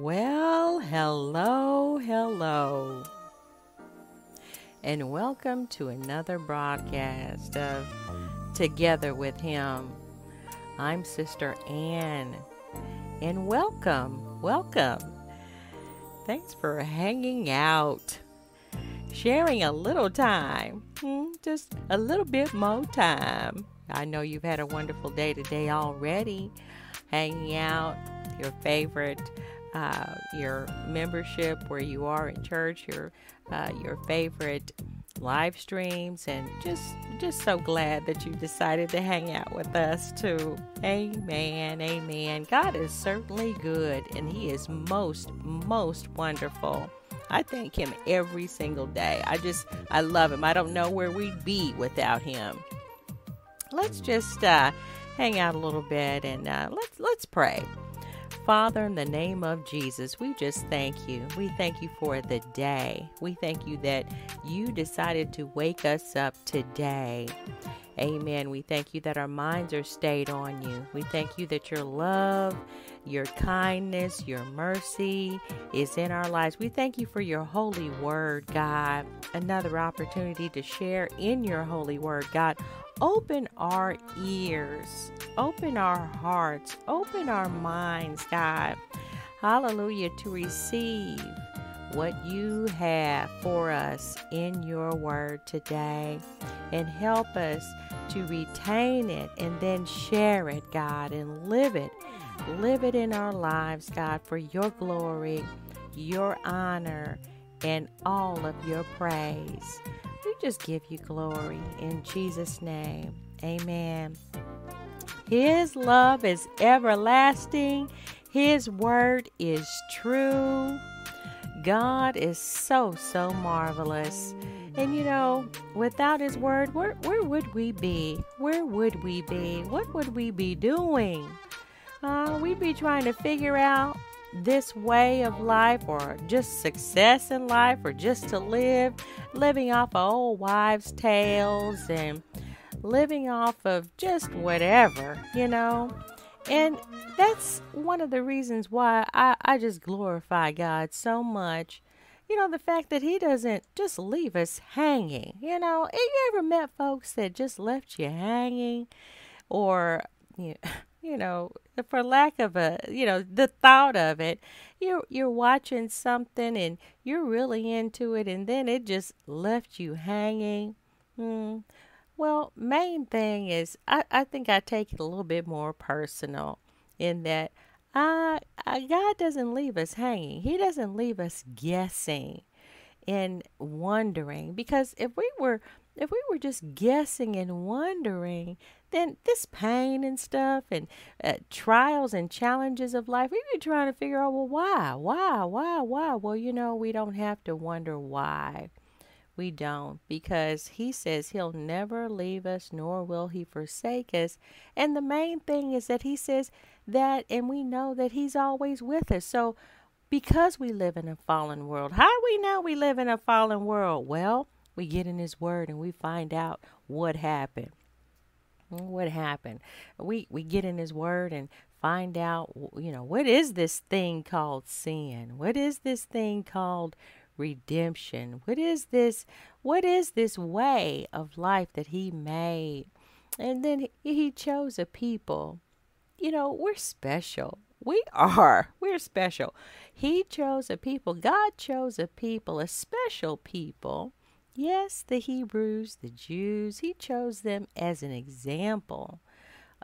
Well, hello, hello. And welcome to another broadcast of Together with Him. I'm Sister Ann. And welcome, welcome. Thanks for hanging out, sharing a little time, hmm, just a little bit more time. I know you've had a wonderful day today already, hanging out, your favorite uh, your membership, where you are in church, your uh, your favorite live streams, and just just so glad that you decided to hang out with us too. Amen, amen. God is certainly good, and He is most most wonderful. I thank Him every single day. I just I love Him. I don't know where we'd be without Him. Let's just uh, hang out a little bit and uh, let's let's pray. Father, in the name of Jesus, we just thank you. We thank you for the day. We thank you that you decided to wake us up today. Amen. We thank you that our minds are stayed on you. We thank you that your love, your kindness, your mercy is in our lives. We thank you for your holy word, God. Another opportunity to share in your holy word, God. Open our ears, open our hearts, open our minds, God. Hallelujah, to receive what you have for us in your word today and help us to retain it and then share it, God, and live it. Live it in our lives, God, for your glory, your honor, and all of your praise. Just give you glory in Jesus' name. Amen. His love is everlasting. His word is true. God is so, so marvelous. And you know, without His Word, where, where would we be? Where would we be? What would we be doing? Uh, we'd be trying to figure out this way of life or just success in life or just to live, living off of old wives' tales and living off of just whatever, you know. And that's one of the reasons why I, I just glorify God so much. You know, the fact that He doesn't just leave us hanging. You know, have you ever met folks that just left you hanging? Or, you, you know, for lack of a, you know, the thought of it, you're, you're watching something and you're really into it and then it just left you hanging. Hmm. Well, main thing is I, I think I take it a little bit more personal in that I, I God doesn't leave us hanging. He doesn't leave us guessing and wondering because if we were if we were just guessing and wondering, then this pain and stuff and uh, trials and challenges of life, we'd be trying to figure out, well, why, why, why, why? Well, you know, we don't have to wonder why. We don't, because he says he'll never leave us, nor will he forsake us. And the main thing is that he says that, and we know that he's always with us. So, because we live in a fallen world, how do we know we live in a fallen world? Well, we get in his word and we find out what happened. What happened? We we get in his word and find out, you know, what is this thing called sin? What is this thing called redemption? What is this? What is this way of life that He made? And then He chose a people. You know, we're special. We are. We're special. He chose a people. God chose a people, a special people. Yes, the Hebrews, the Jews, He chose them as an example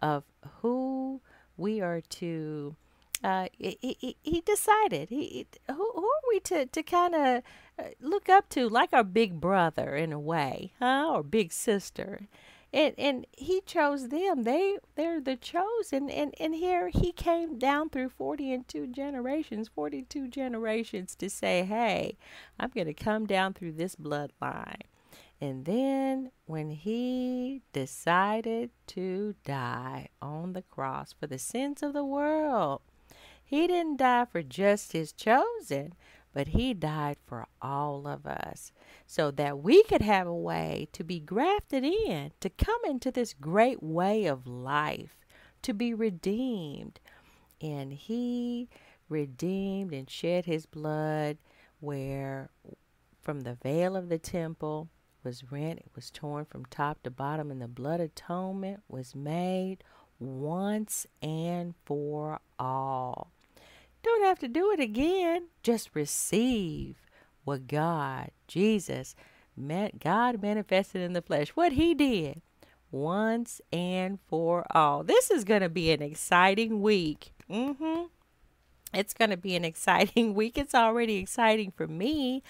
of who we are to uh, he, he, decided he who, who are we to, to kind of uh, look up to like our big brother in a way huh or big sister and and he chose them. They they're the chosen and and here he came down through 40 and two generations 42 generations to say hey i'm going to come down through this bloodline. And then when he decided to die on the cross for the sins of the world he didn't die for just his chosen, but he died for all of us so that we could have a way to be grafted in, to come into this great way of life, to be redeemed. And he redeemed and shed his blood where from the veil of the temple was rent, it was torn from top to bottom, and the blood atonement was made once and for all. Don't have to do it again. Just receive what God, Jesus, God manifested in the flesh, what he did once and for all. This is going to be an exciting week. Mm-hmm. It's going to be an exciting week. It's already exciting for me.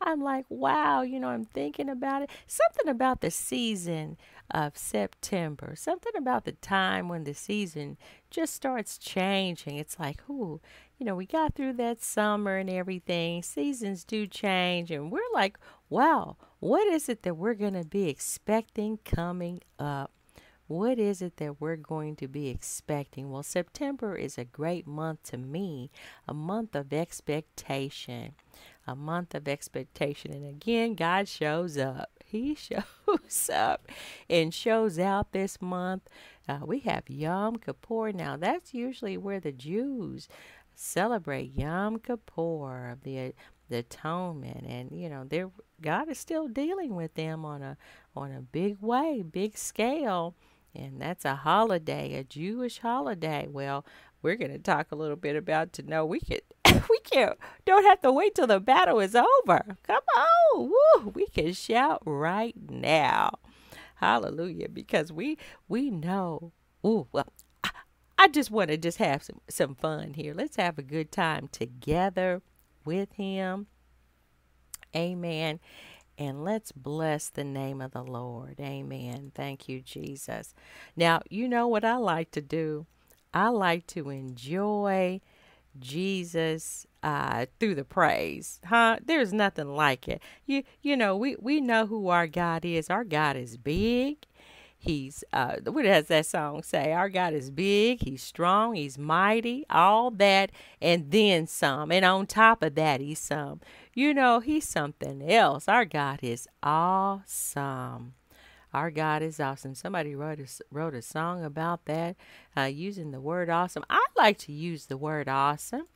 I'm like, wow, you know, I'm thinking about it. Something about the season of September, something about the time when the season just starts changing. It's like, ooh, you know, we got through that summer and everything. Seasons do change, and we're like, wow, what is it that we're going to be expecting coming up? What is it that we're going to be expecting? Well, September is a great month to me, a month of expectation, a month of expectation. And again, God shows up. He shows up and shows out this month. Uh, we have Yom Kippur now. That's usually where the Jews celebrate Yom Kippur, of the the atonement, and you know, God is still dealing with them on a on a big way, big scale and that's a holiday, a Jewish holiday. Well, we're going to talk a little bit about to know we can we can't don't have to wait till the battle is over. Come on, woo, we can shout right now, hallelujah, because we we know. Ooh, well, I, just want to just have some some fun here. Let's have a good time together with Him. Amen and let's bless the name of the Lord. Amen. Thank you, Jesus. Now, you know what I like to do? I like to enjoy Jesus uh, through the praise. Huh? There's nothing like it. You you know, we, we know who our God is. Our God is big. He's uh what does that song say? Our God is big, he's strong, he's mighty, all that and then some. And on top of that he's some. You know, he's something else. Our God is awesome. Our God is awesome. Somebody wrote a, wrote a song about that, uh, using the word awesome. I like to use the word awesome.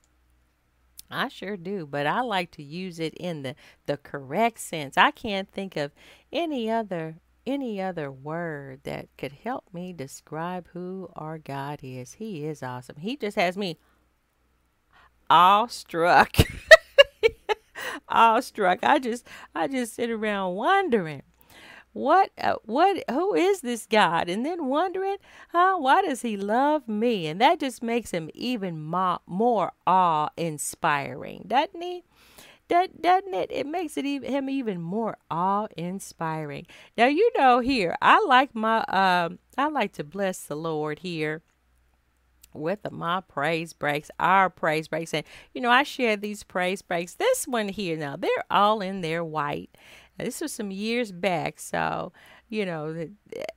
I sure do, but I like to use it in the, the correct sense. I can't think of any other any other word that could help me describe who our God is. He is awesome. He just has me awestruck. awestruck. I just I just sit around wondering what uh, what who is this God? And then wondering, huh, why does he love me? And that just makes him even more, more awe inspiring, doesn't he? That doesn't it? It makes it even him even more awe inspiring. Now you know here, I like my um I like to bless the Lord here with my praise breaks, our praise breaks. And, you know, I share these praise breaks. This one here now, they're all in their white. Now, this was some years back. So, you know,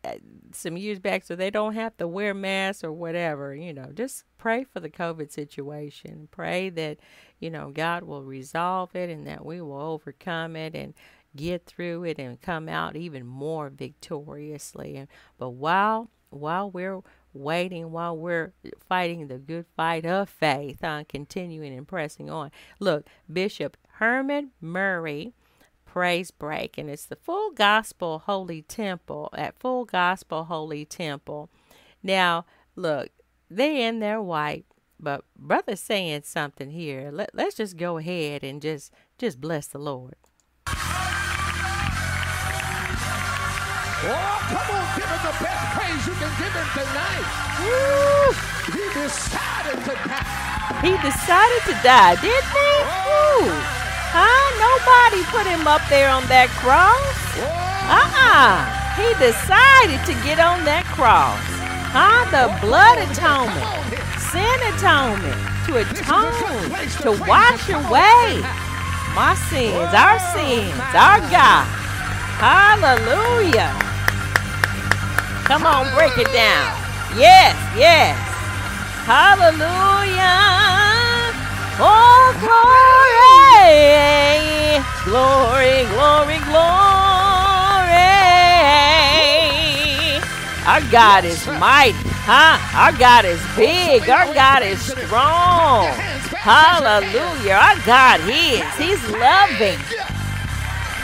uh, some years back, so they don't have to wear masks or whatever. You know, just pray for the COVID situation. Pray that, you know, God will resolve it and that we will overcome it and get through it and come out even more victoriously. And but while while we're waiting while we're fighting the good fight of faith on continuing and pressing on. Look, Bishop Herman Murray praise break and it's the Full Gospel Holy Temple at Full Gospel Holy Temple. Now, look, they in their white, but brother's saying something here. Let, let's just go ahead and just just bless the Lord. Oh, come on, give him the best praise you can give him tonight. Woo! He decided to die. He decided to die, didn't he? Oh. Woo! Huh? Nobody put him up there on that cross. Uh-uh. He decided to get on that cross. Huh? The blood atonement, sin atonement, to atone, to wash away my sins, our sins, our God. Hallelujah. Come on, break it down. Yes, yes. Hallelujah. Oh, glory. Glory, glory, glory. Our God is mighty. Huh? Our God is big. Our God is strong. Hallelujah. Our God is. He's loving.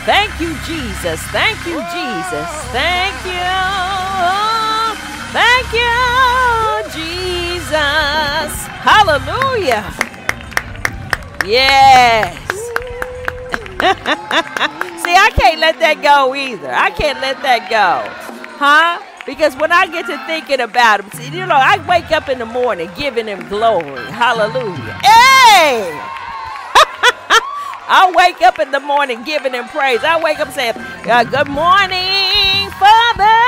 Thank you, Jesus. Thank you, Jesus. Thank you. Thank you, Jesus. Hallelujah. Yes. See, I can't let that go either. I can't let that go. Huh? Because when I get to thinking about him, see, you know, I wake up in the morning giving him glory. Hallelujah. Hey! I wake up in the morning giving him praise. I wake up saying, uh, Good morning, Father.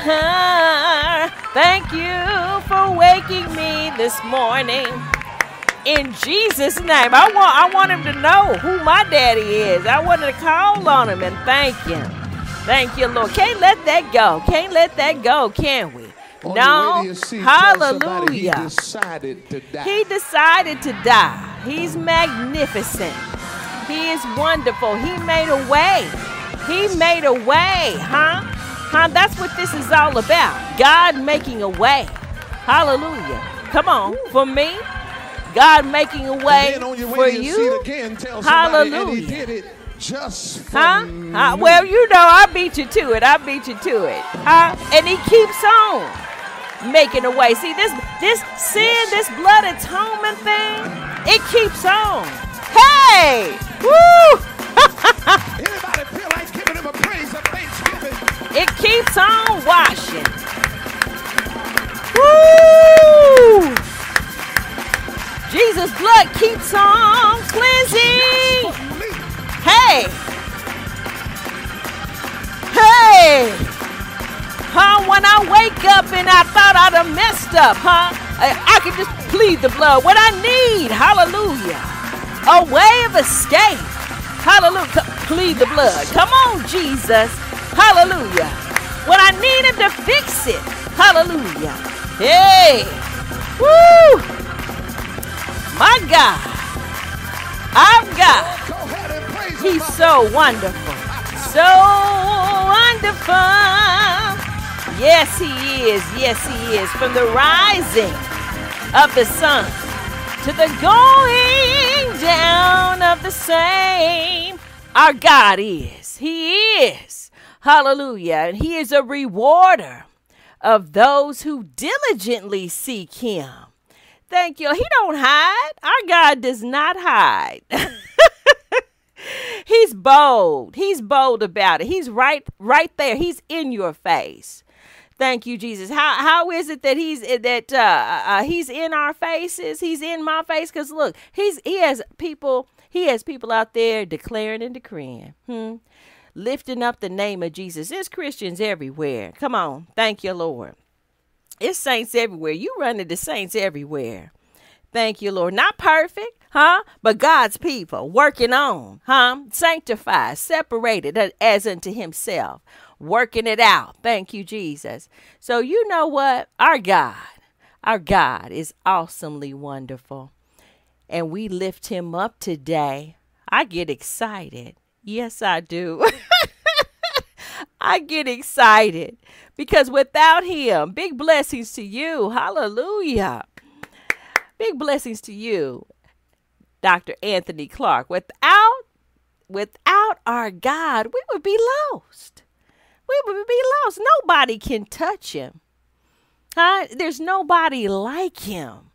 Thank you for waking me this morning. In Jesus' name. I want I want him to know who my daddy is. I wanted to call on him and thank him. Thank you, Lord. Can't let that go. Can't let that go, can we? On no. your way to your seat, Hallelujah. He decided to die. He decided to die. He's magnificent. He is wonderful. He made a way. He made a way, huh? Huh? That's what this is all about. God making a way. Hallelujah. Come on, for me, God making a way and then on your for you. again, tell somebody and he Hallelujah. did it just Huh? me. Huh? Well, you know, I beat you to it. I beat you to it. Huh? And he keeps on making a way. See, this this sin, this blood atonement thing, it keeps on. Hey! Woo! Anybody feel like giving him a praise of thanksgiving? It keeps on washing. Woo! Jesus' blood keeps on cleansing. Hey! Hey! Huh? When I wake up and I thought I'd have messed up, huh? I, I could just plead the blood. What I need, hallelujah. A way of escape. Hallelujah. Plead the blood. Come on, Jesus. Hallelujah. When I need him to fix it. Hallelujah. Hey! Woo! My God. Our God. He's so wonderful. So wonderful. Yes, he is. Yes, he is. From the rising of the sun to the going down of the same, our God is. He is. Hallelujah. And he is a rewarder of those who diligently seek him. Thank you. He don't hide. Our God does not hide. He's bold. He's bold about it. He's right right there. He's in your face. Thank you, Jesus. How how is it that he's that uh, uh, he's in our faces? He's in my face because look, he's he has people he has people out there declaring and decreeing, hmm, lifting up the name of Jesus. There's Christians everywhere. Come on, thank you, Lord. It's saints everywhere. You run into saints everywhere. Thank you, Lord. Not perfect, huh? But God's people working on, huh? Sanctified, separated as unto Himself, working it out. Thank you, Jesus. So, you know what? Our God, our God is awesomely wonderful. And we lift Him up today. I get excited. Yes, I do. I get excited because without him, big blessings to you. Hallelujah. Big blessings to you, Dr. Anthony Clark. Without without our God, we would be lost. We would be lost. Nobody can touch him. Huh? There's nobody like him.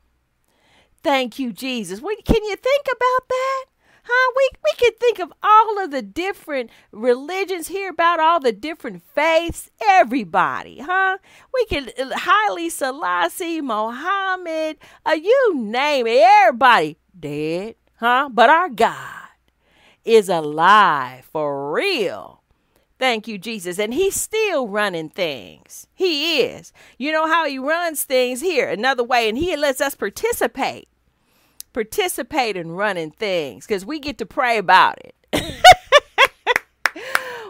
Thank you, Jesus. Can you think about that? Huh? We, we could think of all of the different religions, hear about all the different faiths, everybody, huh? We could uh, Haile Selassie, Mohammed, uh, you name it, everybody dead, huh? But our God is alive for real. Thank you, Jesus. And he's still running things. He is. You know how he runs things here another way, and he lets us participate. Participate in running things because we get to pray about it.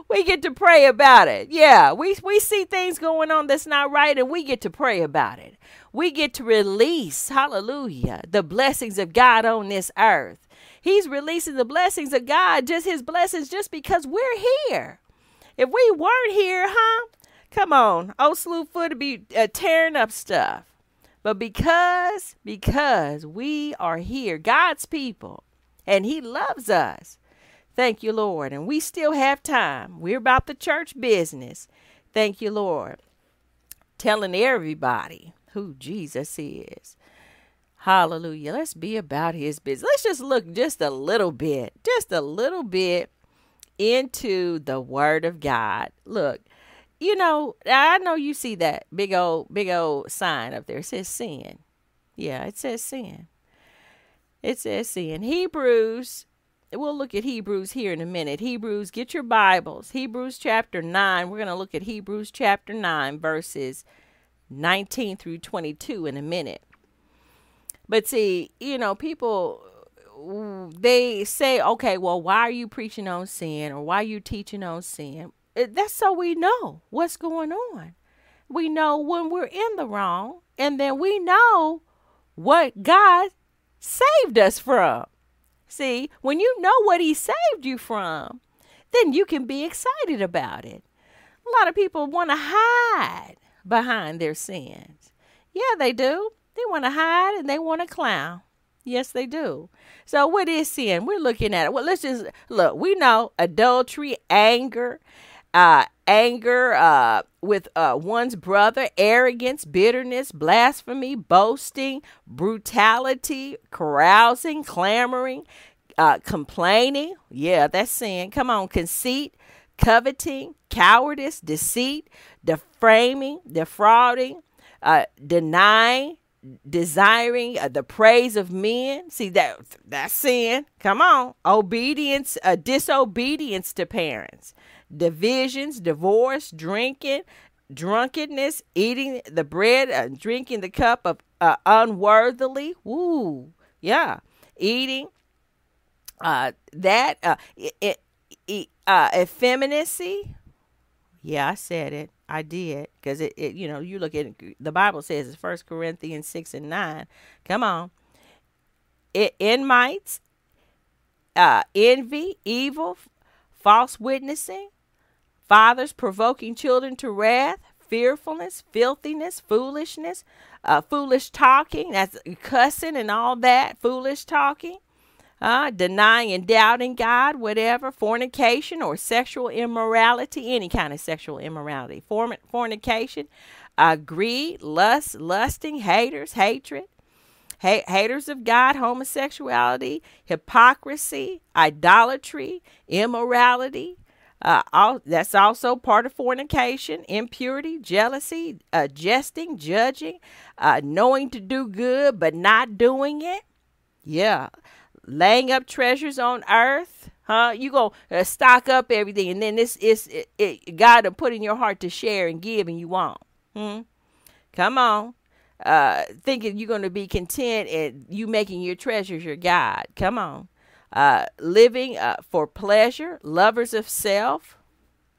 we get to pray about it. Yeah, we, we see things going on that's not right, and we get to pray about it. We get to release, hallelujah, the blessings of God on this earth. He's releasing the blessings of God, just his blessings, just because we're here. If we weren't here, huh? Come on, old Slewfoot to be uh, tearing up stuff. But because, because we are here, God's people, and He loves us. Thank you, Lord. And we still have time. We're about the church business. Thank you, Lord. Telling everybody who Jesus is. Hallelujah. Let's be about his business. Let's just look just a little bit, just a little bit into the word of God. Look, you know, I know you see that big old, big old sign up there. It says sin. Yeah, it says sin. It says sin. Hebrews, we'll look at Hebrews here in a minute. Hebrews, get your Bibles. Hebrews chapter 9. We're going to look at Hebrews chapter 9, verses 19 through 22 in a minute. But see, you know, people they say, okay, well, why are you preaching on sin or why are you teaching on sin? Uh, that's so we know what's going on. We know when we're in the wrong, and then we know what God saved us from. See, when you know what He saved you from, then you can be excited about it. A lot of people want to hide behind their sins. Yeah, they do. They want to hide and they want to clown. Yes, they do. So, what is sin? We're looking at it. Well, let's just look. We know adultery, anger, uh, anger uh, with uh, one's brother, arrogance, bitterness, blasphemy, boasting, brutality, carousing, clamoring, uh, complaining. Yeah, that's sin. Come on, conceit, coveting, cowardice, deceit, deframing, defrauding, uh, denying, desiring uh, the praise of men. See that that's sin. Come on, obedience, uh, disobedience to parents, divisions, divorce, drinking, drunkenness, eating the bread, uh, drinking the cup of uh, unworthily. Woo, yeah, eating. Uh, that uh, uh, effeminacy. Yeah, I said it. I did because it, it, you know, you look at the Bible says it's First Corinthians six and nine. Come on, it inmites, uh, envy, evil, false witnessing, fathers provoking children to wrath, fearfulness, filthiness, foolishness, uh, foolish talking. That's cussing and all that. Foolish talking uh, denying and doubting God, whatever, fornication or sexual immorality, any kind of sexual immorality, Form- fornication, uh, greed, lust, lusting, haters, hatred, ha- haters of God, homosexuality, hypocrisy, idolatry, immorality. Uh, all, that's also part of fornication, impurity, jealousy, uh, jesting, judging, uh, knowing to do good but not doing it. Yeah, laying up treasures on earth huh? You go uh, stock up everything and then this is it, it, god to put in your heart to share and give and you won't. Hmm? come on. Uh thinking you're going to be content and you making your treasures your god. Come on uh living uh, for pleasure lovers of self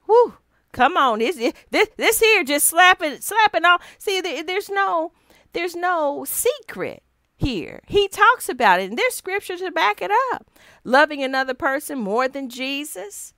Whew, come on this this this here just slapping slapping off see there, there's no there's no secret here. He talks about it, and there's scripture to back it up. Loving another person more than Jesus,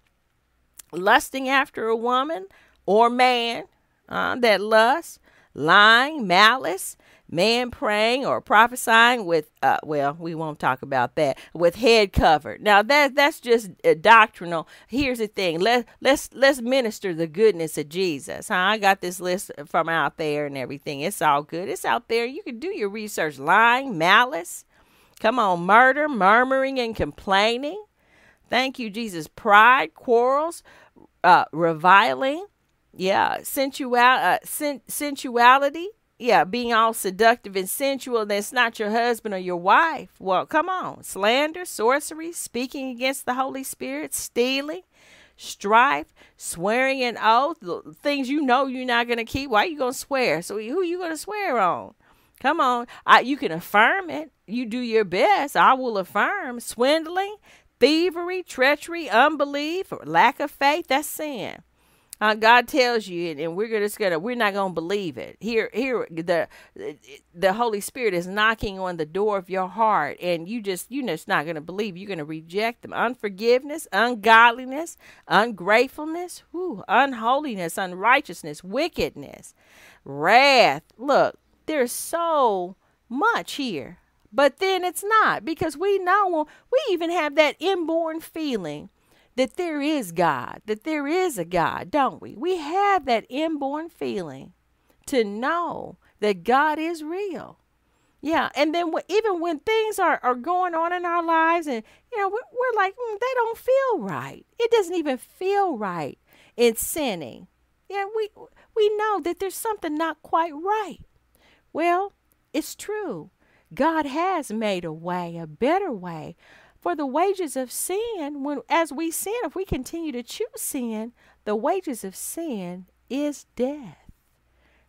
lusting after a woman or man uh, that lust, lying, malice, man praying or prophesying with uh, well we won't talk about that with head covered. Now that that's just uh, doctrinal. Here's the thing. Let let's let's minister the goodness of jesus huh? i got this list from out there and everything. It's all good. It's out there. You can do your research. Lying malice. Come on murder murmuring and complaining. Thank you jesus. Pride quarrels uh, reviling. Yeah sensual uh, sen- sensuality yeah, being all seductive and sensual, that's not your husband or your wife. Well, come on. Slander, sorcery, speaking against the Holy Spirit, stealing, strife, swearing an oath, things you know you're not going to keep. Why are you going to swear? So who are you going to swear on? Come on. I, you can affirm it. You do your best. I will affirm. Swindling, thievery, treachery, unbelief, lack of faith, that's sin. Uh, God tells you, and we're just gonna we're not gonna believe it. Here, here, the the Holy Spirit is knocking on the door of your heart, and you just you're just not gonna believe. You're gonna reject them. Unforgiveness, ungodliness, ungratefulness, whew, unholiness, unrighteousness, wickedness, wrath. Look, there's so much here, but then it's not because we know we even have that inborn feeling that there is God, that there is a God, don't we? We have that inborn feeling to know that God is real. Yeah, and then even when things are, are going on in our lives, and you know, we're, we're like, mm, they don't feel right. It doesn't even feel right in sinning. Yeah, we we know that there's something not quite right. Well, it's true. God has made a way, a better way, for the wages of sin, when as we sin, if we continue to choose sin, the wages of sin is death.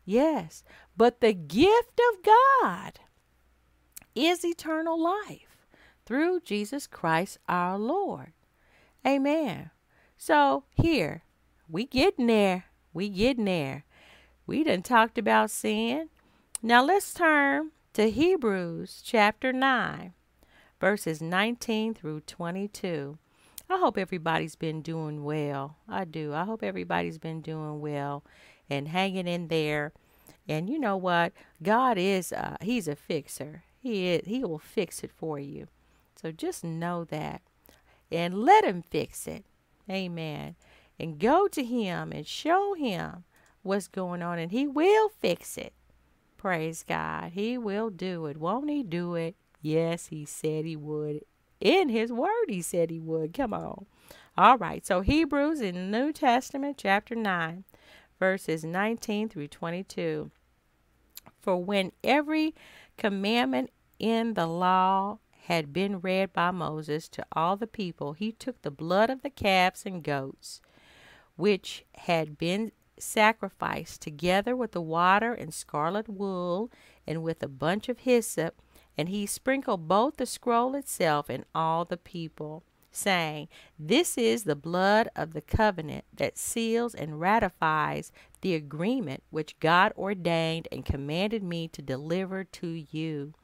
Yes, but the gift of God is eternal life through Jesus Christ our Lord. Amen. So here, we getting there. We getting there. We done talked about sin. Now let's turn to Hebrews chapter 9 verses 19 through 22. I hope everybody's been doing well. I do. I hope everybody's been doing well and hanging in there. And you know what? God is uh, he's a fixer. He is, he will fix it for you. So just know that and let him fix it. Amen. And go to him and show him what's going on and he will fix it. Praise God. He will do it. Won't he do it? Yes, he said he would. In his word, he said he would. Come on. All right. So, Hebrews in New Testament, chapter 9, verses 19 through 22. For when every commandment in the law had been read by Moses to all the people, he took the blood of the calves and goats, which had been sacrificed, together with the water and scarlet wool, and with a bunch of hyssop and he sprinkled both the scroll itself and all the people, saying, This is the blood of the covenant that seals and ratifies the agreement which God ordained and commanded me to deliver to you.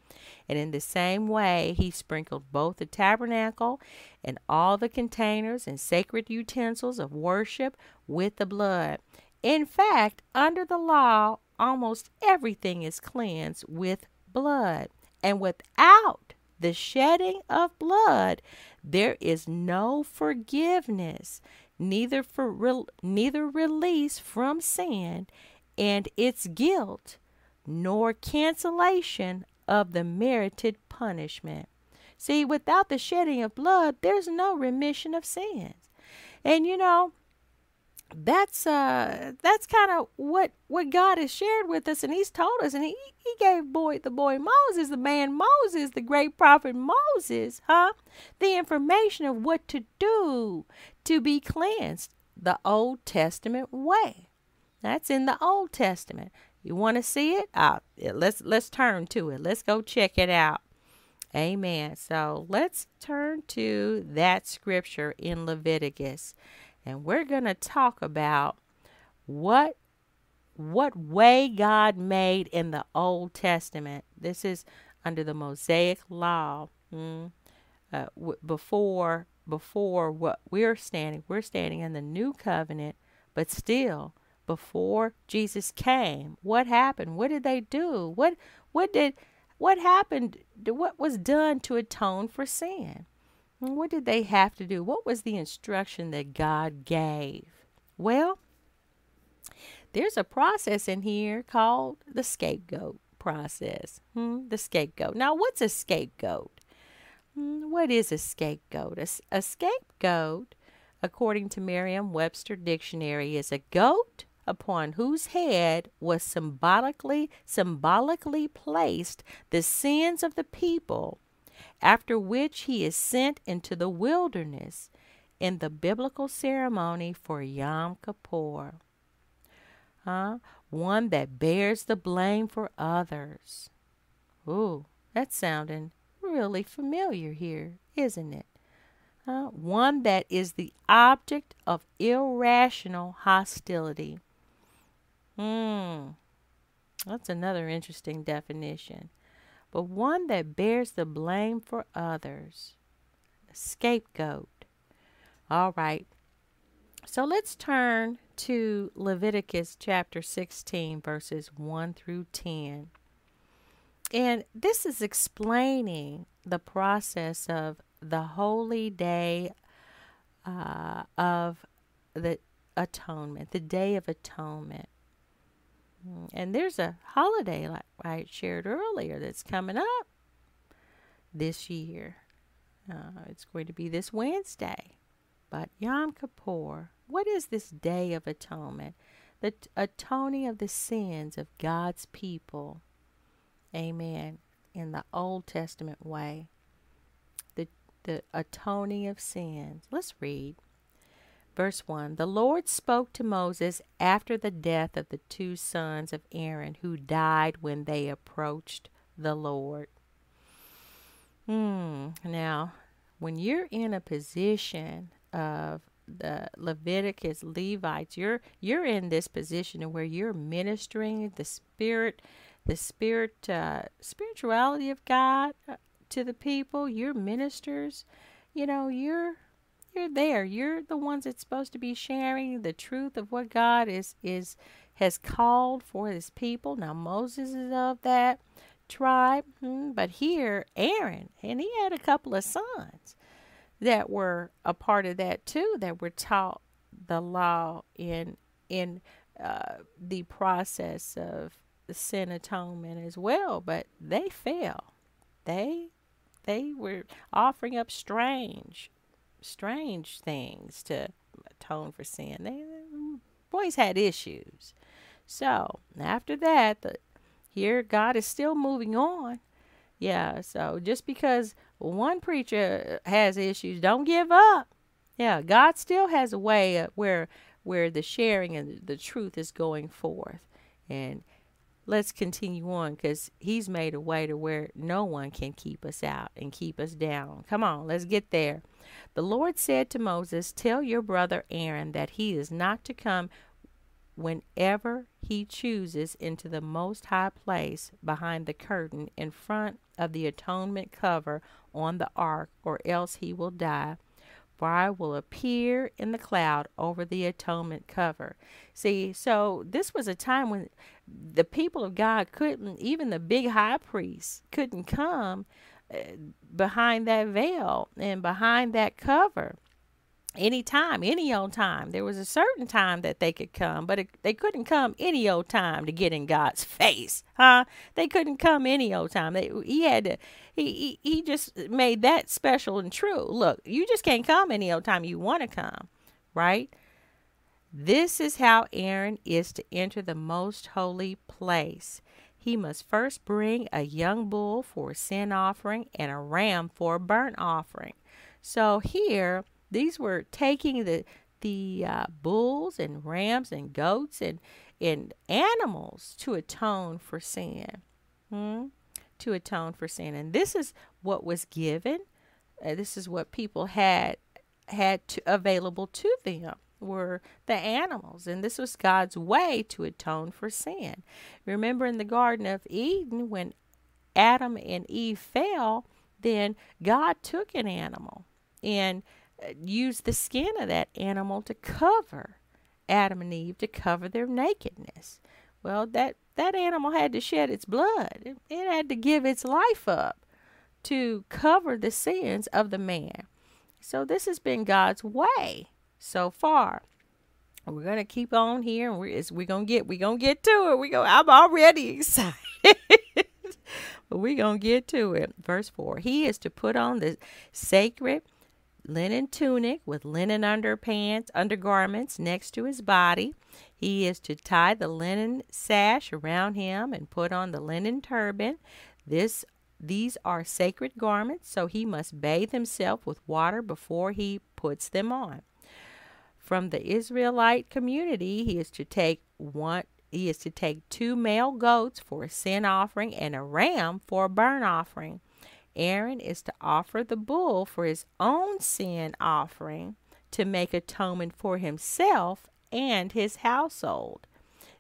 And in the same way, he sprinkled both the tabernacle and all the containers and sacred utensils of worship with the blood. In fact, under the law, almost everything is cleansed with blood. And without the shedding of blood, there is no forgiveness, neither for re- neither release from sin and its guilt, nor cancellation of the merited punishment. See, without the shedding of blood, there's no remission of sins. And you know, that's uh that's kind of what what God has shared with us and he's told us and he he gave boy the boy Moses the man Moses the great prophet Moses huh the information of what to do to be cleansed the Old Testament way. That's in the Old Testament. You want to see it? Uh, let's let's turn to it. Let's go check it out. Amen. So let's turn to that scripture in Leviticus and we're going to talk about what what way God made in the Old Testament. This is under the Mosaic law. Mm, uh, before before what we're standing, we're standing in the new covenant, but still before Jesus came. What happened? What did they do? What what did what happened? What was done to atone for sin? What did they have to do? What was the instruction that God gave? Well, there's a process in here called the scapegoat process. Hmm? The scapegoat. Now, what's a scapegoat? Hmm, what is a scapegoat? A, a scapegoat, according to Merriam Webster Dictionary, is a goat upon whose head was symbolically symbolically placed the sins of the people after which he is sent into the wilderness in the biblical ceremony for Yom Kippur. Huh? One that bears the blame for others. Ooh, that's sounding really familiar here, isn't it? uh, one that is the object of irrational hostility. Hmm, that's another interesting definition. But one that bears the blame for others. A scapegoat. All right. So let's turn to Leviticus chapter 16, verses 1 through 10. And this is explaining the process of the holy day uh, of the atonement, the day of atonement. Mm, and there's a holiday, like I shared earlier, that's coming up this year. Uh, it's going to be this Wednesday. But Yom Kippur, what is this day of atonement? The atoning of the sins of God's people. Amen. In the Old Testament way The, the atoning of sins. Let's read. Verse 1 The Lord spoke to Moses after the death of the two sons of Aaron who died when they approached the Lord. Hmm. Now, when you're in a position of the Leviticus Levites, you're you're in this position where you're ministering the spirit, the spirit, uh, spirituality of God to the people. You're ministers. You know, you're you're there. You're the ones that's supposed to be sharing the truth of what God is is has called for his people. Now Moses is of that tribe, hmm, but here Aaron, and he had a couple of sons that were a part of that too, that were taught the law in in uh, the process of sin atonement as well, but they fell. They they were offering up strange, strange things to atone for sin. They boys had issues. So after that, the, here God is still moving on. Yeah, so just because one preacher has issues, don't give up. Yeah, God still has a way where where the sharing and the truth is going forth. And let's continue on because he's made a way to where no one can keep us out and keep us down. Come on, let's get there. The Lord said to Moses, Tell your brother Aaron that he is not to come whenever he chooses into the most high place behind the curtain in front of the atonement cover on the ark, or else he will die for I will appear in the cloud over the atonement cover. See, so this was a time when the people of God couldn't, even the big high priest couldn't come uh, behind that veil and behind that cover any time, any old time. There was a certain time that they could come, but it, they couldn't come any old time to get in God's face, huh? They couldn't come any old time. They, he had to. He, he he just made that special and true. Look, you just can't come any old time you want to come, right? This is how Aaron is to enter the most holy place. He must first bring a young bull for a sin offering and a ram for a burnt offering. So here these were taking the the uh, bulls and rams and goats and and animals to atone for sin. Hmm? To atone for sin, and this is what was given. Uh, this is what people had had to, available to them were the animals, and this was God's way to atone for sin. Remember in the Garden of Eden when Adam and Eve fell, then God took an animal and uh, used the skin of that animal to cover Adam and Eve to cover their nakedness. Well, that that animal had to shed its blood. It, it had to give its life up to cover the sins of the man. So this has been God's way so far. We're gonna keep on here, and we're we're gonna get we're gonna get to it. We go. I'm already excited, but we're gonna get to it. Verse four. He is to put on the sacred linen tunic with linen underpants, undergarments next to his body. He is to tie the linen sash around him and put on the linen turban. This these are sacred garments, so he must bathe himself with water before he puts them on. From the Israelite community, he is to take one he is to take two male goats for a sin offering and a ram for a burnt offering. Aaron is to offer the bull for his own sin offering to make atonement for himself and his household.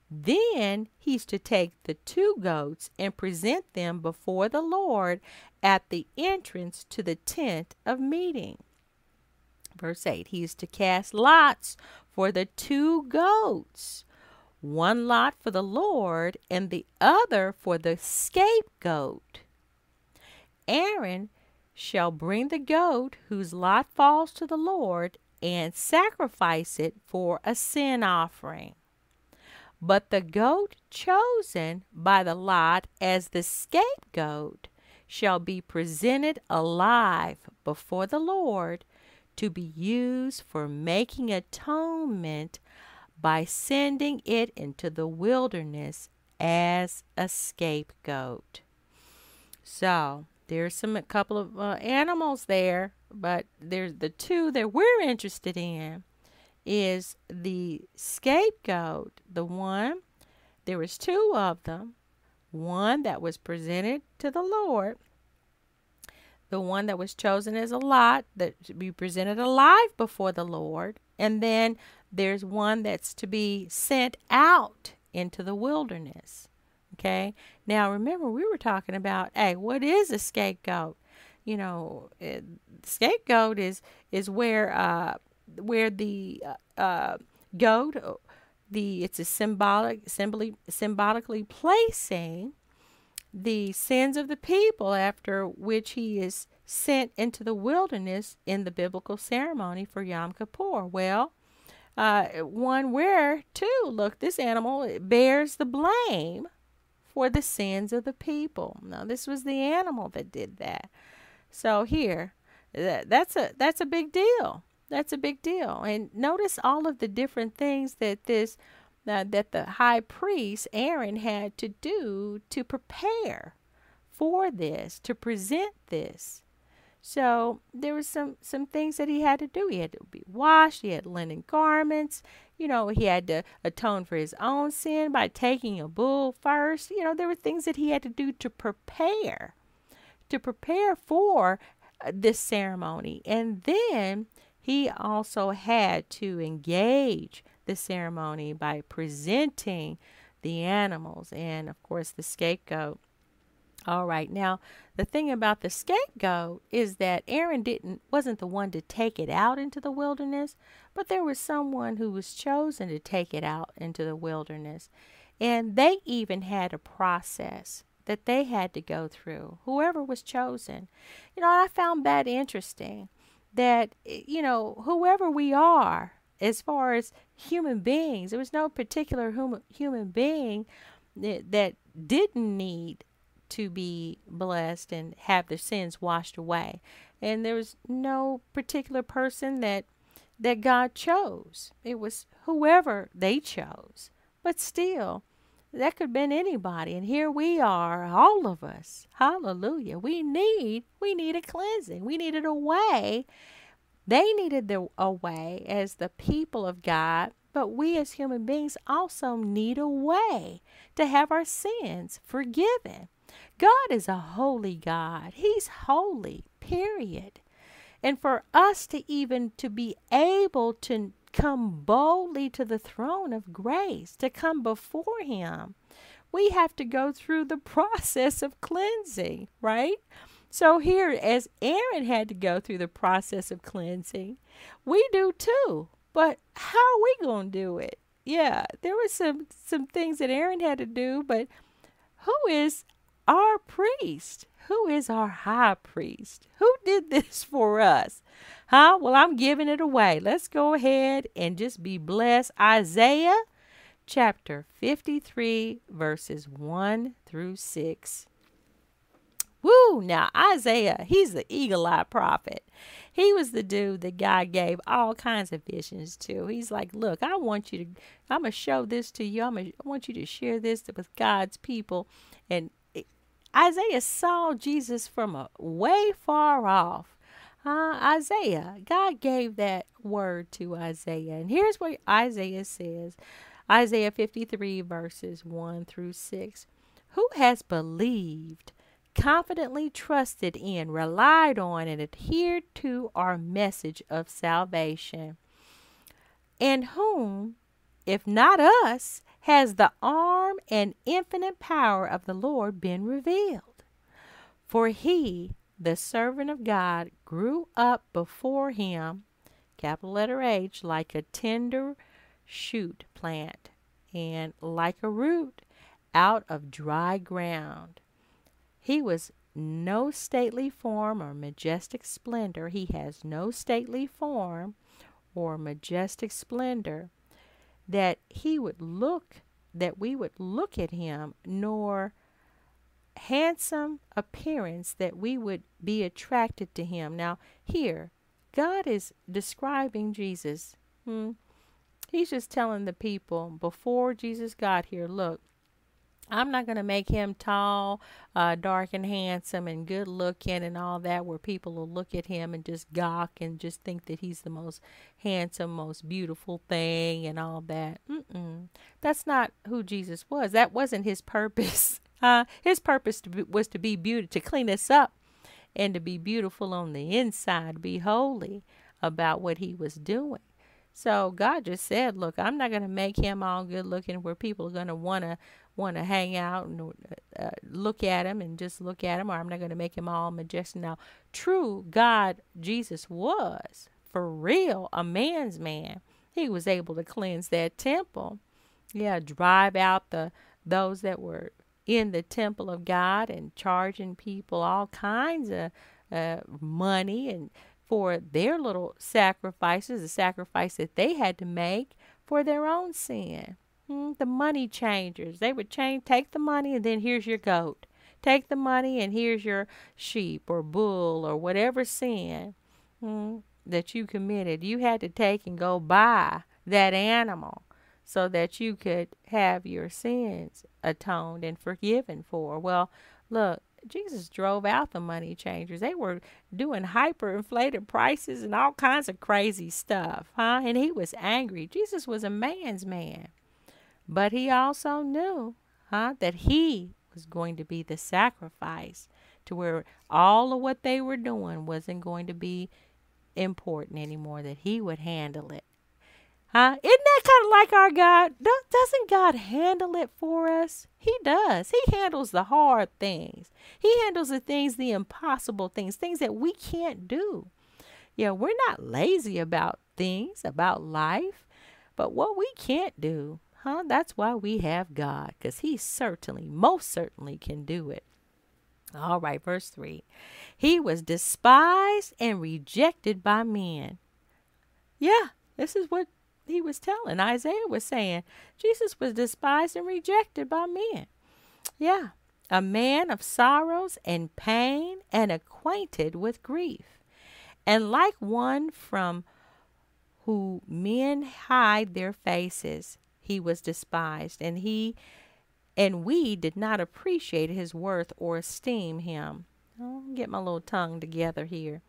Then he's to take the two goats and present them before the Lord at the entrance to the tent of meeting. Verse 8 He is to cast lots for the two goats, one lot for the Lord and the other for the scapegoat. Aaron shall bring the goat whose lot falls to the Lord and sacrifice it for a sin offering. But the goat chosen by the lot as the scapegoat shall be presented alive before the Lord to be used for making atonement by sending it into the wilderness as a scapegoat. So there's some a couple of uh, animals there, but there's the two that we're interested in is the scapegoat, the one there was two of them, one that was presented to the Lord the one that was chosen is a lot that should be presented alive before the Lord. And then there's one that's to be sent out into the wilderness. Okay. Now remember, we were talking about, hey, what is a scapegoat? You know, it, scapegoat is is where uh, where the uh, uh, goat, the it's a symbolic, symbolically symbolically placing the sins of the people, after which he is sent into the wilderness in the biblical ceremony for Yom Kippur. Well, uh, one where, too, look, this animal bears the blame for the sins of the people. Now, this was the animal that did that. So here, that, that's a that's a big deal. That's a big deal. And notice all of the different things that this uh, that the high priest Aaron had to do to prepare for this, to present this. So there was some some things that he had to do. He had to be washed. He had linen garments. You know, he had to atone for his own sin by taking a bull first. You know, there were things that he had to do to prepare, to prepare for uh, this ceremony. And then he also had to engage the ceremony by presenting the animals and, of course, the scapegoat. All right. Now, the thing about the scapegoat is that Aaron didn't wasn't the one to take it out into the wilderness, but there was someone who was chosen to take it out into the wilderness. And they even had a process that they had to go through, whoever was chosen. You know, I found that interesting that, you know, whoever we are, as far as human beings. There was no particular hum- human being that, that didn't need to be blessed and have their sins washed away. And there was no particular person that that God chose. It was whoever they chose. But still, that could have been anybody. And here we are, all of us. Hallelujah. We need we need a cleansing. We needed a way they needed the, a way as the people of God, but we as human beings also need a way to have our sins forgiven. God is a holy God. He's holy, period. And for us to even to be able to come boldly to the throne of grace, to come before him, we have to go through the process of cleansing, right? So, here, as Aaron had to go through the process of cleansing, we do too. But how are we going to do it? Yeah, there were some, some things that Aaron had to do, but who is our priest? Who is our high priest? Who did this for us? Huh? Well, I'm giving it away. Let's go ahead and just be blessed. Isaiah chapter 53, verses 1 through 6. Woo! Now, Isaiah, he's the eagle eye prophet. He was the dude that God gave all kinds of visions to. He's like, Look, I want you to, I'm going to show this to you. I'm gonna, I want you to share this with God's people. And Isaiah saw Jesus from a way far off. Uh, Isaiah, God gave that word to Isaiah. And here's what Isaiah says Isaiah 53, verses 1 through 6. Who has believed confidently trusted in, relied on, and adhered to our message of salvation. And whom, if not us, has the arm and infinite power of the Lord been revealed? For he, the servant of God, grew up before him, capital letter H, like a tender shoot plant, and like a root out of dry ground. He was no stately form or majestic splendor. He has no stately form or majestic splendor that he would look, that we would look at him, nor handsome appearance that we would be attracted to him. Now, here, God is describing Jesus. Hmm? He's just telling the people before Jesus got here, look, I'm not going to make him tall, uh, dark, and handsome, and good looking, and all that, where people will look at him and just gawk and just think that he's the most handsome, most beautiful thing, and all that. Mm-mm. That's not who Jesus was. That wasn't his purpose. Uh, his purpose to be, was to be beauty, to clean us up, and to be beautiful on the inside, be holy about what he was doing. So God just said, "Look, I'm not going to make him all good looking, where people are going to want to want to hang out and uh, look at him and just look at him, or I'm not going to make him all majestic. Now, true God, Jesus was for real a man's man. He was able to cleanse that temple. Yeah, drive out the those that were in the temple of God and charging people all kinds of uh, money and for their little sacrifices, the sacrifice that they had to make for their own sin. Hmm, the money changers. They would change, take the money, and then here's your goat. Take the money, and here's your sheep or bull or whatever sin hmm, that you committed. You had to take and go buy that animal so that you could have your sins atoned and forgiven for. Well, look, Jesus drove out the money changers. They were doing hyperinflated prices and all kinds of crazy stuff, huh? And he was angry. Jesus was a man's man. But he also knew, huh, that he was going to be the sacrifice to where all of what they were doing wasn't going to be important anymore, that he would handle it. Huh? Isn't that kind of like our God? Doesn't God handle it for us? He does. He handles the hard things. He handles the things, the impossible things, things that we can't do. Yeah, we're not lazy about things, about life, but what we can't do, Huh? That's why we have God, because He certainly, most certainly can do it. All right, verse 3. He was despised and rejected by men. Yeah, this is what he was telling. Isaiah was saying Jesus was despised and rejected by men. Yeah, a man of sorrows and pain and acquainted with grief. And like one from who men hide their faces, he was despised, and he and we did not appreciate his worth or esteem him. I'll get my little tongue together here.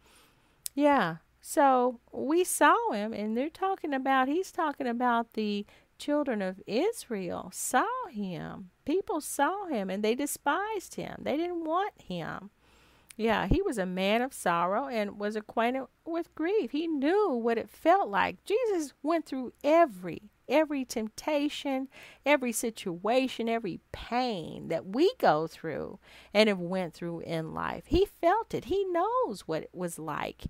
Yeah. So we saw him, and they're talking about, he's talking about the children of Israel saw him. People saw him and they despised him. They didn't want him. Yeah, he was a man of sorrow and was acquainted with grief. He knew what it felt like. Jesus went through every every temptation, every situation, every pain that we go through and have went through in life. He felt it. He knows what it was like.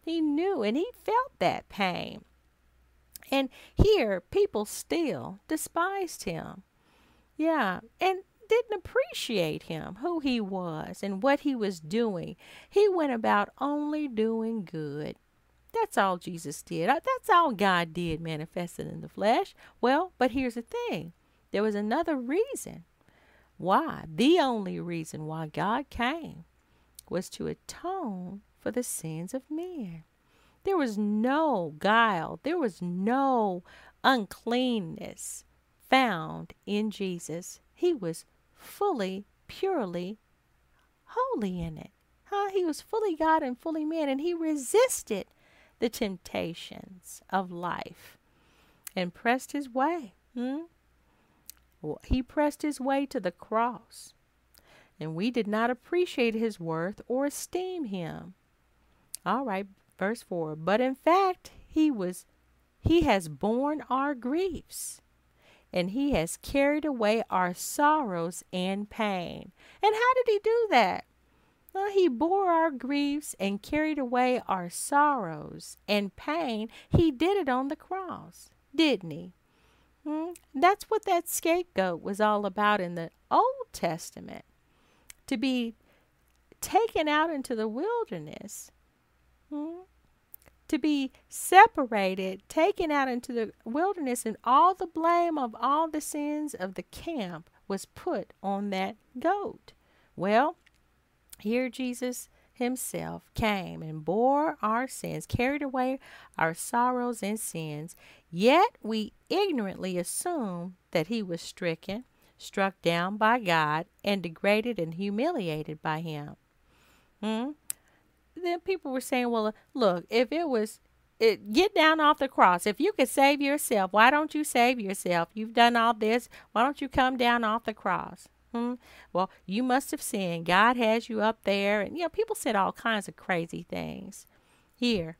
He knew and he felt that pain. And here people still despised him. Yeah, and didn't appreciate him, who he was, and what he was doing. He went about only doing good. That's all Jesus did. Uh, that's all God did manifested in the flesh. Well, but here's the thing there was another reason why. The only reason why God came was to atone for the sins of men. There was no guile, there was no uncleanness found in Jesus. He was fully, purely holy in it. Huh? He was fully God and fully man, and he resisted the temptations of life and pressed his way. Hmm? He pressed his way to the cross. and we did not appreciate his worth or esteem him. All right, verse 4. But in fact, he was he has borne our griefs and he has carried away our sorrows and pain. And how did he do that? Well, he bore our griefs and carried away our sorrows and pain. He did it on the cross, didn't he? Hmm? That's what that scapegoat was all about in the Old Testament to be taken out into the wilderness, hmm? to be separated, taken out into the wilderness, and all the blame of all the sins of the camp was put on that goat. Well, here Jesus himself came and bore our sins, carried away our sorrows and sins, yet we ignorantly assume that he was stricken, struck down by God, and degraded and humiliated by him. Hmm? Then people were saying, well, look, if it was it, get down off the cross. If you could save yourself, why don't you save yourself? You've done all this. Why don't you come down off the cross? Hmm? Well, you must have sinned. God has you up there. And, you know, people said all kinds of crazy things here.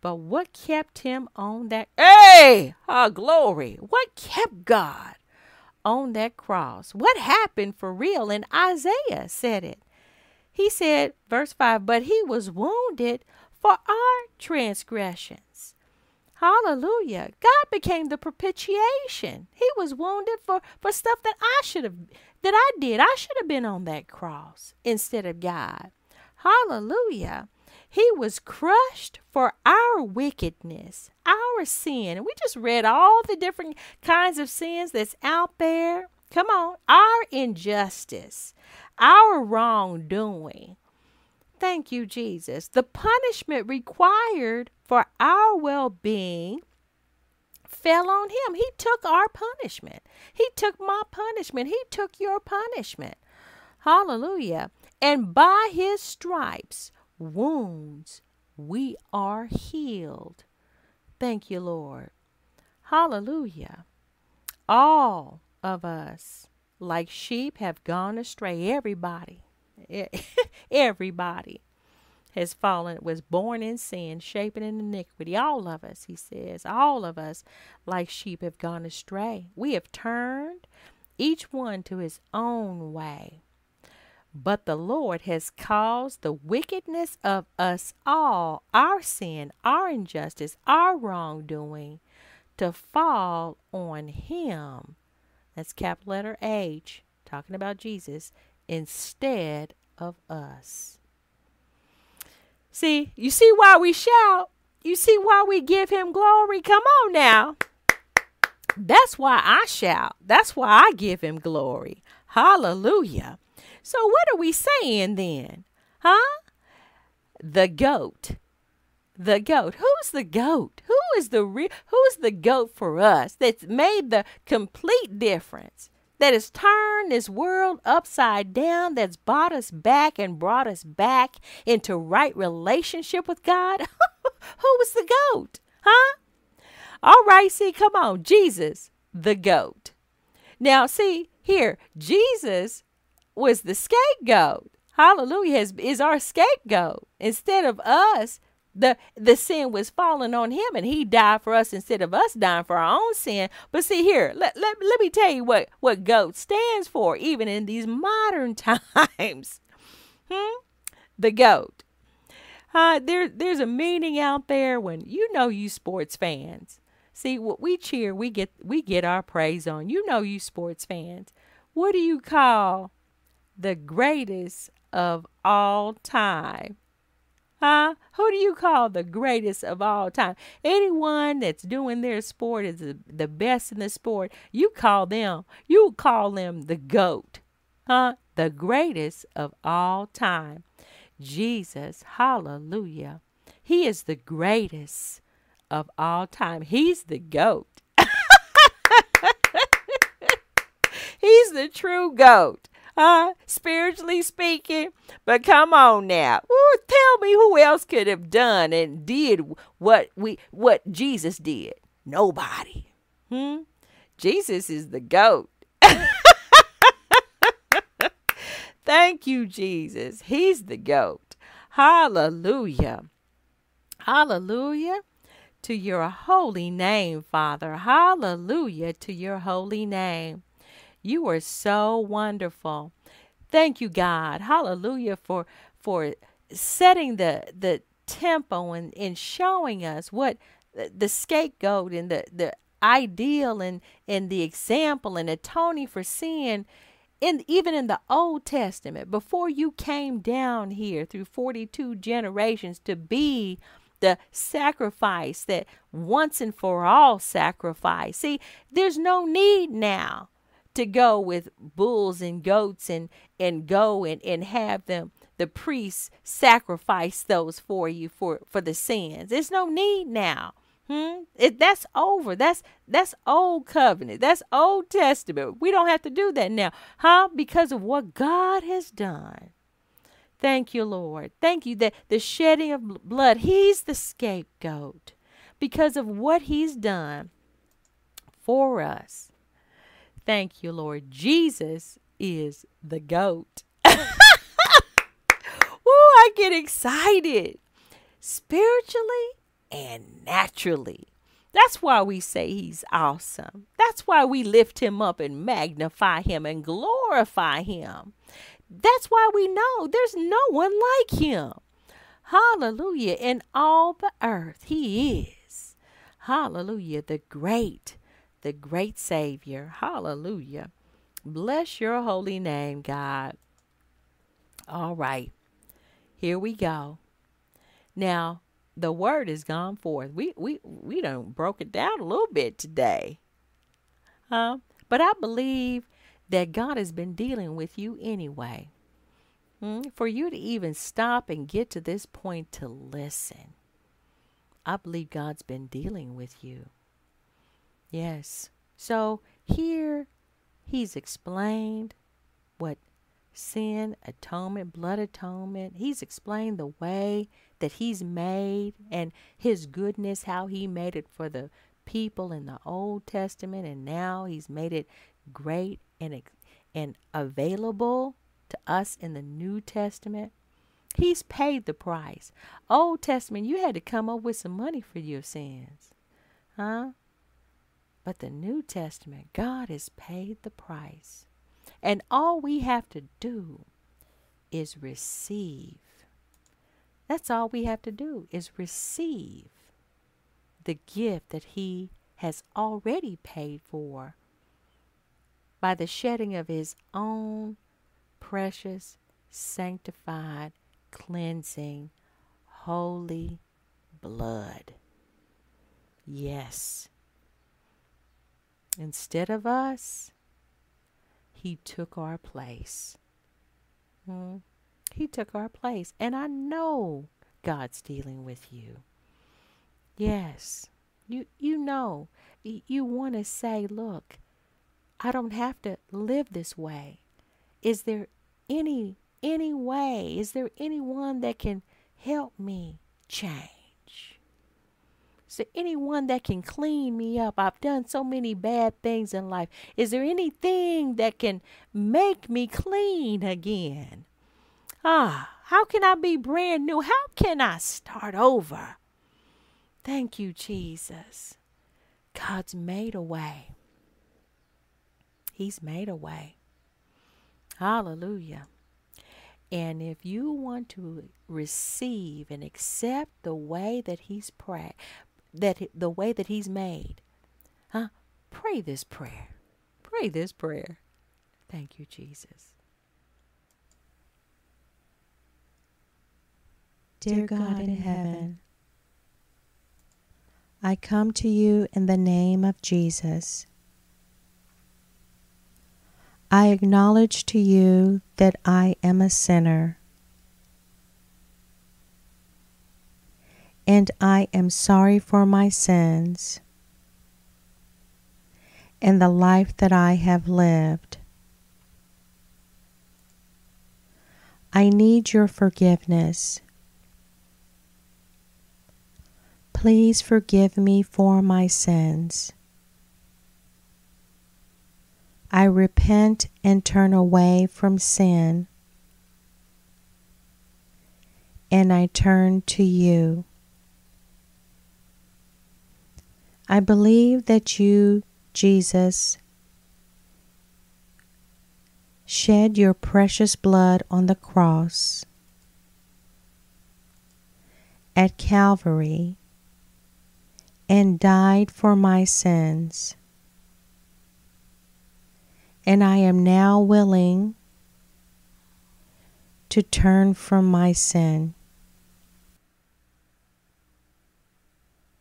But what kept him on that? Hey, oh, glory. What kept God on that cross? What happened for real? And Isaiah said it. He said, verse 5, but he was wounded for our transgressions. Hallelujah. God became the propitiation. He was wounded for, for stuff that I should have that I did. I should have been on that cross instead of God. Hallelujah. He was crushed for our wickedness, our sin. And we just read all the different kinds of sins that's out there. Come on, our injustice, our wrongdoing. Thank you, Jesus. The punishment required for our well being fell on him. He took our punishment. He took my punishment. He took your punishment. Hallelujah. And by his stripes, wounds, we are healed. Thank you, Lord. Hallelujah. All of us, like sheep, have gone astray. Everybody. Everybody has fallen, was born in sin, shapen in iniquity. All of us, he says, all of us, like sheep, have gone astray. We have turned each one to his own way. But the Lord has caused the wickedness of us all, our sin, our injustice, our wrongdoing, to fall on him. That's capital letter H, talking about Jesus, instead of us. See, you see why we shout? You see why we give him glory? Come on now. That's why I shout. That's why I give him glory. Hallelujah. So, what are we saying then? Huh? The goat. The goat. Who's the goat? Who is the real who's the goat for us that's made the complete difference? That has turned this world upside down, that's brought us back and brought us back into right relationship with God? Who was the goat? Huh? All right, see, come on. Jesus, the goat. Now, see, here, Jesus was the scapegoat. Hallelujah is, is our scapegoat. Instead of us the the sin was falling on him and he died for us instead of us dying for our own sin. But see here let, let, let me tell you what what goat stands for even in these modern times. Hmm? the goat. Uh, there there's a meaning out there when you know you sports fans. See what we cheer we get we get our praise on. You know you sports fans. What do you call the greatest of all time Huh? Who do you call the greatest of all time? Anyone that's doing their sport is the, best in the sport. You call them, you call them the GOAT. Huh? The greatest of all time. Jesus, hallelujah. He is the greatest of all time. He's the GOAT. He's the true GOAT uh, spiritually speaking. But come on now. Ooh, tell me who else could have done and did what we what Jesus did. Nobody. Hmm? Jesus is the goat. Thank you, Jesus. He's the goat. Hallelujah. Hallelujah to your holy name, Father. Hallelujah to your holy name. You are so wonderful. Thank you, God. Hallelujah for for setting the the tempo and, and showing us what the scapegoat and the, the ideal and, and the example and atoning for sin in even in the Old Testament, before you came down here through 42 generations to be the sacrifice that once and for all sacrifice. See, there's no need now to go with bulls and goats and and go and, and have them the priests sacrifice those for you for for the sins. There's no need now. Hmm? It, that's over. That's that's old covenant. That's old testament. We don't have to do that now. Huh? Because of what God has done. Thank you, Lord. Thank you that the shedding of blood, He's the scapegoat because of what He's done for us. Thank you, Lord. Jesus is the goat. Ooh, I get excited spiritually and naturally. That's why we say he's awesome. That's why we lift him up and magnify him and glorify him. That's why we know there's no one like him. Hallelujah. In all the earth, he is. Hallelujah. The great, the great Savior. Hallelujah. Bless your holy name, God. All right. Here we go. Now, the word has gone forth. We we we don't broke it down a little bit today. Huh? But I believe that God has been dealing with you anyway. Hmm? For you to even stop and get to this point to listen. I believe God's been dealing with you. Yes. So here he's explained what sin, atonement, blood atonement. He's explained the way that he's made and his goodness, how he made it for the people in the Old Testament, and now he's made it great and, and available to us in the New Testament. He's paid the price. Old Testament, you had to come up with some money for your sins. Huh? But the New Testament, God has paid the price. And all we have to do is receive. That's all we have to do is receive the gift that He has already paid for by the shedding of His own precious, sanctified, cleansing, holy blood. Yes. Instead of us, he took our place. Hmm? He took our place. And I know God's dealing with you. Yes. You you know. You want to say, look, I don't have to live this way. Is there any any way? Is there anyone that can help me change? There anyone that can clean me up? I've done so many bad things in life. Is there anything that can make me clean again? Ah, how can I be brand new? How can I start over? Thank you, Jesus. God's made a way. He's made a way. Hallelujah. And if you want to receive and accept the way that He's that the way that he's made. Huh? Pray this prayer. Pray this prayer. Thank you, Jesus. Dear God in heaven, I come to you in the name of Jesus. I acknowledge to you that I am a sinner and I am sorry for my sins and the life that I have lived. I need your forgiveness. Please forgive me for my sins. I repent and turn away from sin and I turn to you. I believe that you, Jesus, shed your precious blood on the cross at Calvary and died for my sins. And I am now willing to turn from my sin.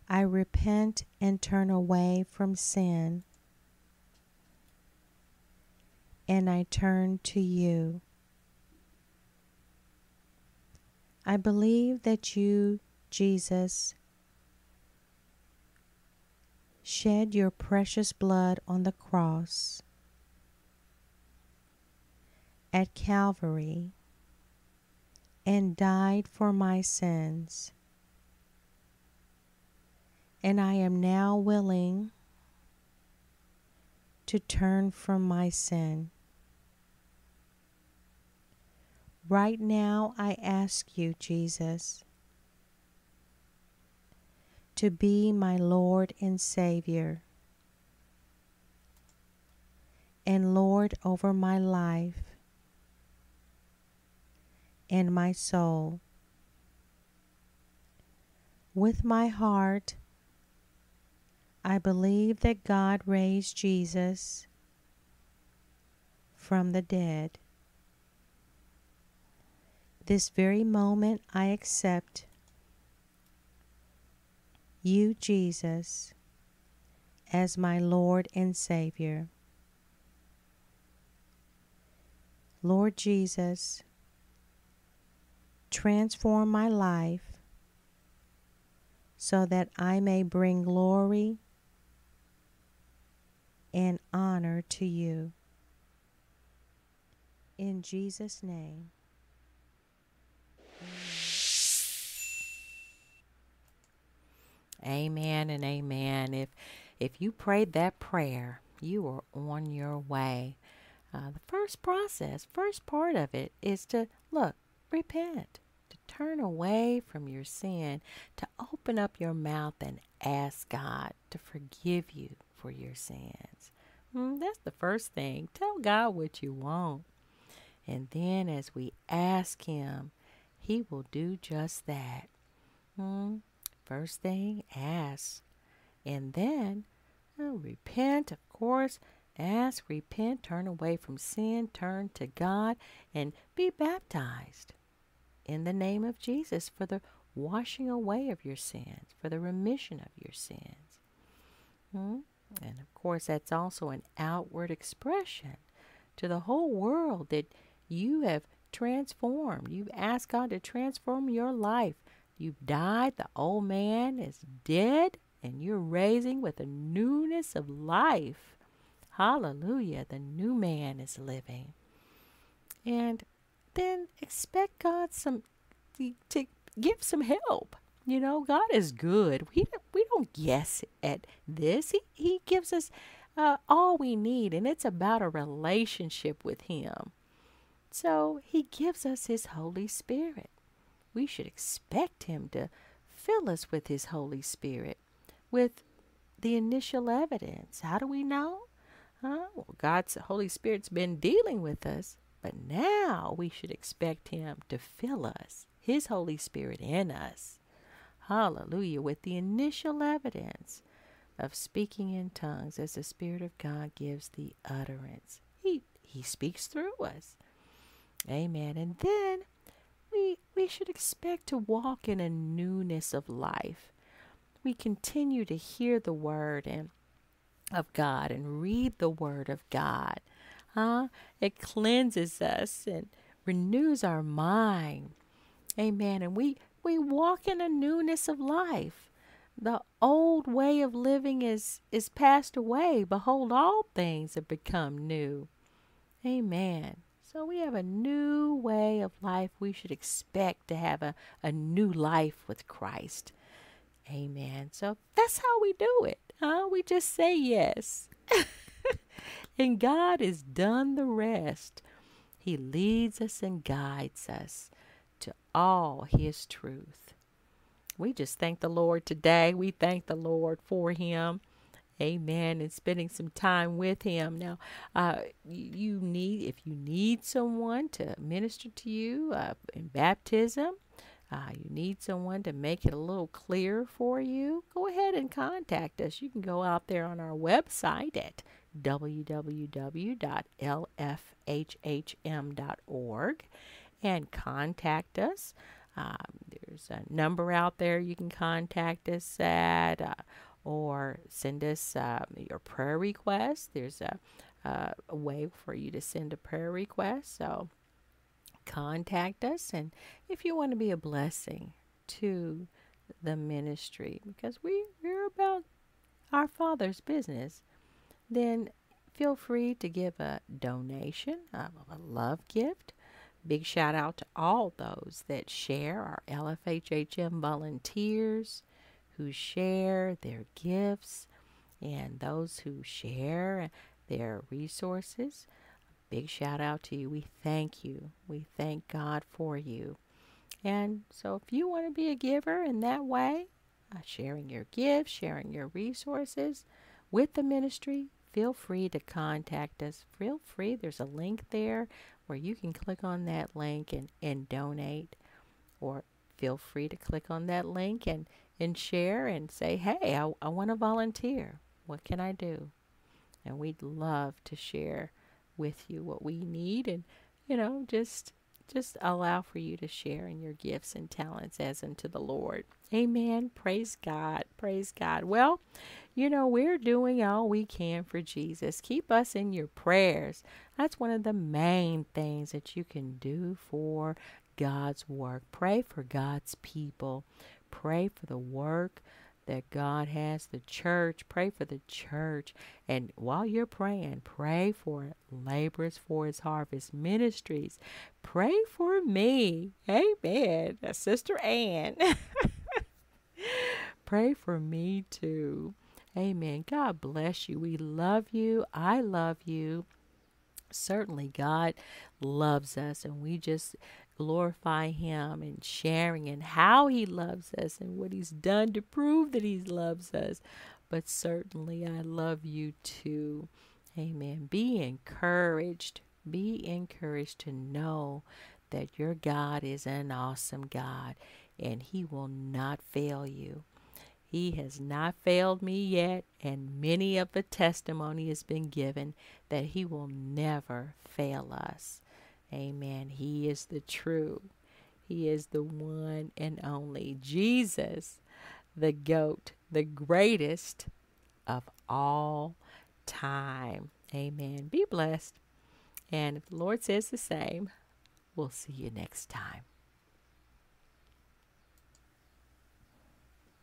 I repent and turn away from sin, and I turn to you. I believe that you, Jesus, shed your precious blood on the cross at Calvary and died for my sins. And I am now willing to turn from my sin. Right now, I ask you, Jesus, to be my Lord and Savior and Lord over my life and my soul. With my heart, I believe that God raised Jesus from the dead. This very moment, I accept you, Jesus, as my Lord and Savior. Lord Jesus, transform my life so that I may bring glory and honor to you. In Jesus' name. Amen and amen. If if you prayed that prayer, you are on your way. Uh, the first process, first part of it is to look, repent, to turn away from your sin, to open up your mouth and ask God to forgive you for your sins. Mm, that's the first thing. Tell God what you want. And then as we ask Him, He will do just that. Mm, first thing, ask. And then uh, repent, of course. Ask, repent, turn away from sin, turn to God, and be baptized in the name of Jesus for the washing away of your sins, for the remission of your sins. Hmm? And of course, that's also an outward expression to the whole world that you have transformed. You've asked God to transform your life. You've died, the old man is dead, and you're raising with a newness of life. Hallelujah, the new man is living. And then expect God some to give some help. You know, God is good. We we don't guess at this. He He gives us uh, all we need, and it's about a relationship with Him. So He gives us His Holy Spirit. We should expect Him to fill us with His Holy Spirit, with the initial evidence. How do we know? Huh? Well, God's Holy Spirit's been dealing with us but now we should expect Him to fill us, His Holy Spirit in us. Hallelujah. With the initial evidence of speaking in tongues as the Spirit of God gives the utterance. He, he speaks through us. Amen. And then we, we should expect to walk in a newness of life. We continue to hear the word and of God and read the word of God Huh? It cleanses us and renews our mind. Amen. And we, we walk in a newness of life. The old way of living is, is passed away. Behold, all things have become new. Amen. So we have a new way of life. We should expect to have a, a new life with Christ. Amen. So that's how we do it. Huh? We just say yes. and God has done the rest. He leads us and guides us to all his truth. We just thank the Lord today. We thank the Lord for him. Amen. And spending some time with him. Now, uh, you need, if you need someone to minister to you uh, in baptism, uh, you need someone to make it a little clearer for you, go ahead and contact us. You can go out there on our website at www.lfhhm.org and contact us. Um, there's a number out there you can contact us at, uh, or send us uh, your prayer request. There's a, uh, a way for you to send a prayer request. So contact us, and if you want to be a blessing to the ministry, because we, we're about our Father's business, then feel free to give a donation, a love gift. Big shout out to all those that share our LFHHM volunteers who share their gifts and those who share their resources. Big shout out to you. We thank you. We thank God for you. And so, if you want to be a giver in that way, uh, sharing your gifts, sharing your resources with the ministry, feel free to contact us. Feel free. There's a link there where you can click on that link and, and donate, or feel free to click on that link and, and share and say, hey, I, I want to volunteer. What can I do? And we'd love to share with you what we need and, you know, just just allow for you to share in your gifts and talents as unto the Lord. Amen. Praise God. Praise God. Well, you know, we're doing all we can for Jesus. Keep us in your prayers. That's one of the main things that you can do for God's work. Pray for God's people. Pray for the work that God has, the church. Pray for the church. And while you're praying, pray for laborers for his harvest ministries. Pray for me. Amen. Sister Ann. pray for me too. Amen. God bless you. We love you. I love you. Certainly, God loves us, and we just glorify Him and sharing and how He loves us and what He's done to prove that He loves us. But certainly, I love you too. Amen. Be encouraged. Be encouraged to know that your God is an awesome God and He will not fail you. He has not failed me yet, and many of the testimony has been given that He will never fail us. Amen. He is the true. He is the one and only Jesus, the goat, the greatest of all time. Amen. Be blessed. And if the Lord says the same, we'll see you next time.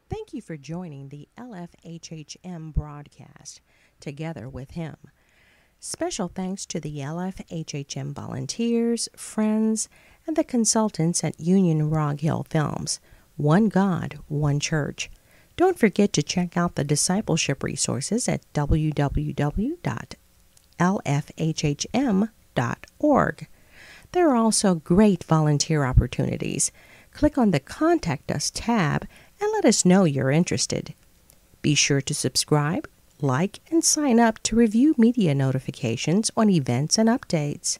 Thank you for joining the LFHHM broadcast, Together with Him. Special thanks to the LFHHM volunteers, friends, and the consultants at Union Rog Hill Films. One God, One Church. Don't forget to check out the discipleship resources at www.lfhhm.org. There are also great volunteer opportunities. Click on the Contact Us tab and let us know you're interested. Be sure to subscribe, like, and sign up to review media notifications on events and updates.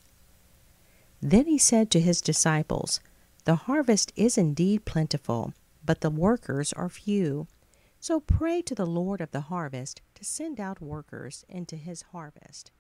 Then he said to his disciples, The harvest is indeed plentiful, but the workers are few. So pray to the Lord of the harvest to send out workers into his harvest.